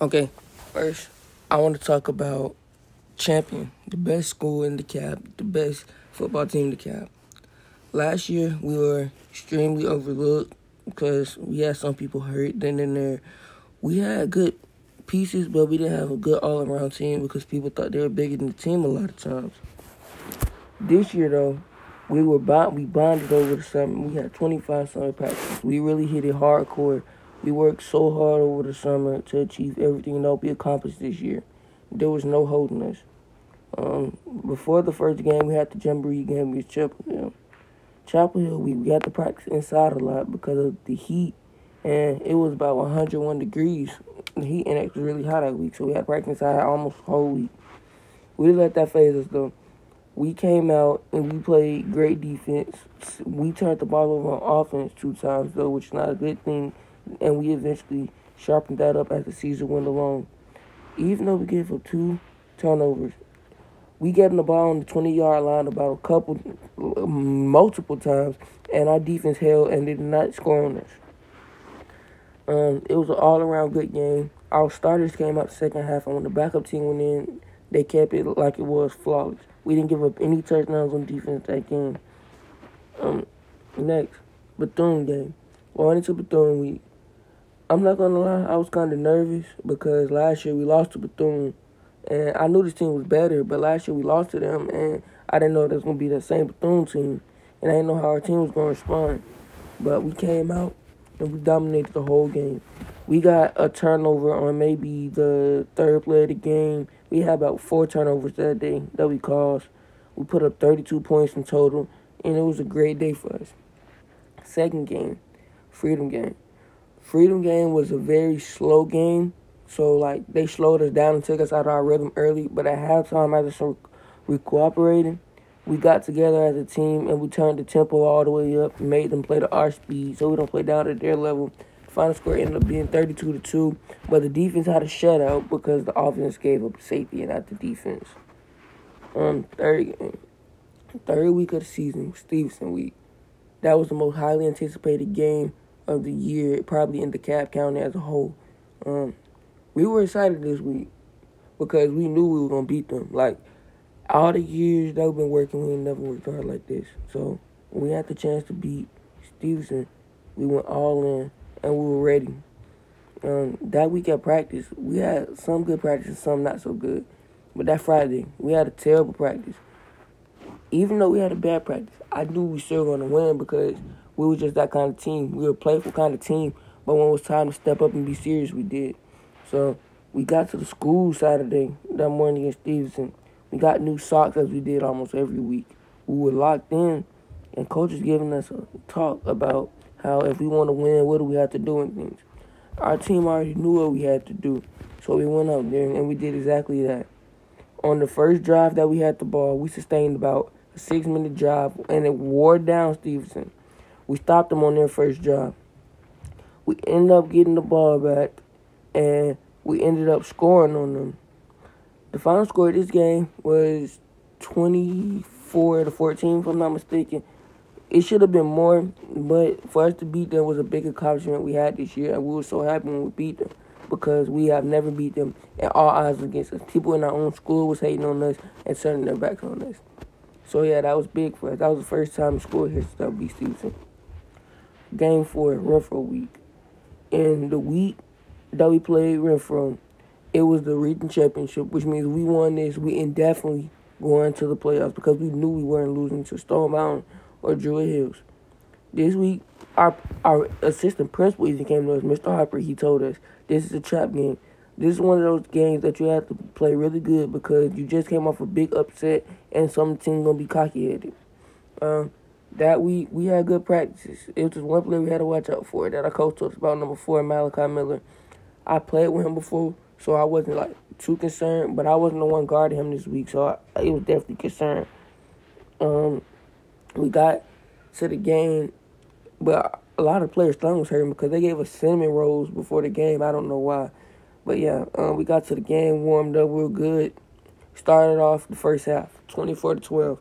Okay, first, I want to talk about Champion, the best school in the cap, the best football team in the cap. Last year, we were extremely overlooked because we had some people hurt. Then and there, we had good pieces, but we didn't have a good all around team because people thought they were bigger than the team a lot of times. This year, though, we were bond- we bonded over the summer. We had 25 summer practices. We really hit it hardcore we worked so hard over the summer to achieve everything that we accomplished this year. There was no holding us. Um, before the first game, we had the Jamboree game against Chapel Hill. Chapel Hill, we, we had to practice inside a lot because of the heat, and it was about 101 degrees. The heat index was really hot that week, so we had to practice inside almost whole week. We didn't let that phase us, though. We came out and we played great defense. We turned the ball over on offense two times, though, which is not a good thing and we eventually sharpened that up as the season went along. Even though we gave up two turnovers, we got the ball on the 20 yard line about a couple, multiple times, and our defense held and did not score on us. Um, it was an all around good game. Our starters came out second half, and when the backup team went in, they kept it like it was flawless. We didn't give up any touchdowns on defense that game. Um, next, Bethune game. Going into Bethune, we I'm not gonna lie, I was kind of nervous because last year we lost to Bethune, and I knew this team was better, but last year we lost to them, and I didn't know it was gonna be the same Bethune team, and I didn't know how our team was gonna respond. But we came out and we dominated the whole game. We got a turnover on maybe the third play of the game. We had about four turnovers that day that we caused. We put up 32 points in total, and it was a great day for us. Second game, freedom game. Freedom game was a very slow game. So like they slowed us down and took us out of our rhythm early. But at halftime, after some we cooperating, we got together as a team and we turned the tempo all the way up and made them play to our speed, so we don't play down at their level. Final score ended up being thirty-two to two, but the defense had a shutout because the offense gave up safety and not the defense. Um, third third week of the season, Stephenson week. That was the most highly anticipated game of the year, probably in the DeKalb County as a whole. Um, we were excited this week because we knew we were gonna beat them. Like all the years that we've been working, we never worked hard like this. So we had the chance to beat Stephenson, we went all in and we were ready. Um, that week at practice, we had some good practice, some not so good. But that Friday, we had a terrible practice. Even though we had a bad practice, I knew we still to win because we were just that kind of team. We were a playful kind of team, but when it was time to step up and be serious, we did. So we got to the school Saturday that morning against Stephenson. We got new socks as we did almost every week. We were locked in, and coach was giving us a talk about how if we want to win, what do we have to do and things. Our team already knew what we had to do, so we went out there and we did exactly that. On the first drive that we had the ball, we sustained about a six minute drive, and it wore down Stephenson. We stopped them on their first drive. We ended up getting the ball back, and we ended up scoring on them. The final score of this game was 24 to 14, if I'm not mistaken. It should have been more, but for us to beat them was a big accomplishment we had this year, and we were so happy when we beat them because we have never beat them and all odds against us. People in our own school was hating on us and turning their backs on us. So yeah, that was big for us. That was the first time school history that beat Stephenson game four Renfroe week. And the week that we played Renfroe, it was the region championship, which means we won this. We indefinitely going to the playoffs because we knew we weren't losing to Stone Mountain or Druid Hills. This week, our our assistant principal even came to us, Mr. Harper. He told us this is a trap game. This is one of those games that you have to play really good because you just came off a big upset and some team gonna be cocky headed. Um, that week we had good practices. It was just one player we had to watch out for that our coach talks about number four, Malachi Miller. I played with him before, so I wasn't like too concerned, but I wasn't the one guarding him this week, so I, it was definitely concerned. Um, we got to the game, but a lot of players' thumb was hurting because they gave us cinnamon rolls before the game. I don't know why, but yeah, um, we got to the game, warmed up real good. Started off the first half, twenty four to twelve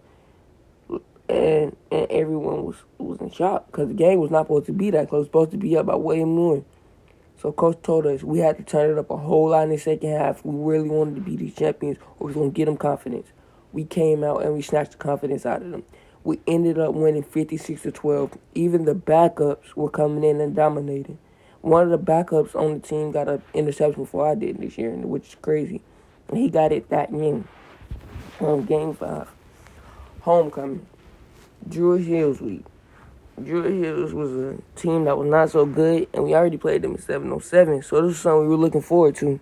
and and everyone was was in shock because the game was not supposed to be that close. Supposed to be up by William Moore. So coach told us we had to turn it up a whole lot in the second half. We really wanted to be these champions, or we was gonna get them confidence. We came out and we snatched the confidence out of them. We ended up winning 56 to 12. Even the backups were coming in and dominating. One of the backups on the team got an interception before I did this year, which is crazy. And he got it that game on um, game five. Homecoming. Druid Hills week. Druid Hills was a team that was not so good, and we already played them in 707, so this was something we were looking forward to.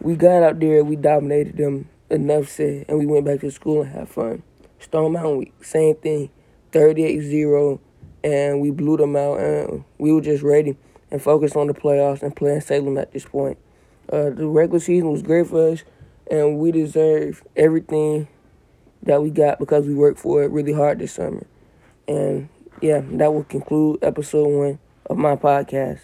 We got out there, we dominated them, enough said, and we went back to school and had fun. Stone Mountain week, same thing, 38-0, and we blew them out, and we were just ready and focused on the playoffs and playing Salem at this point. Uh, the regular season was great for us, and we deserve everything that we got because we worked for it really hard this summer. And yeah, that will conclude episode one of my podcast.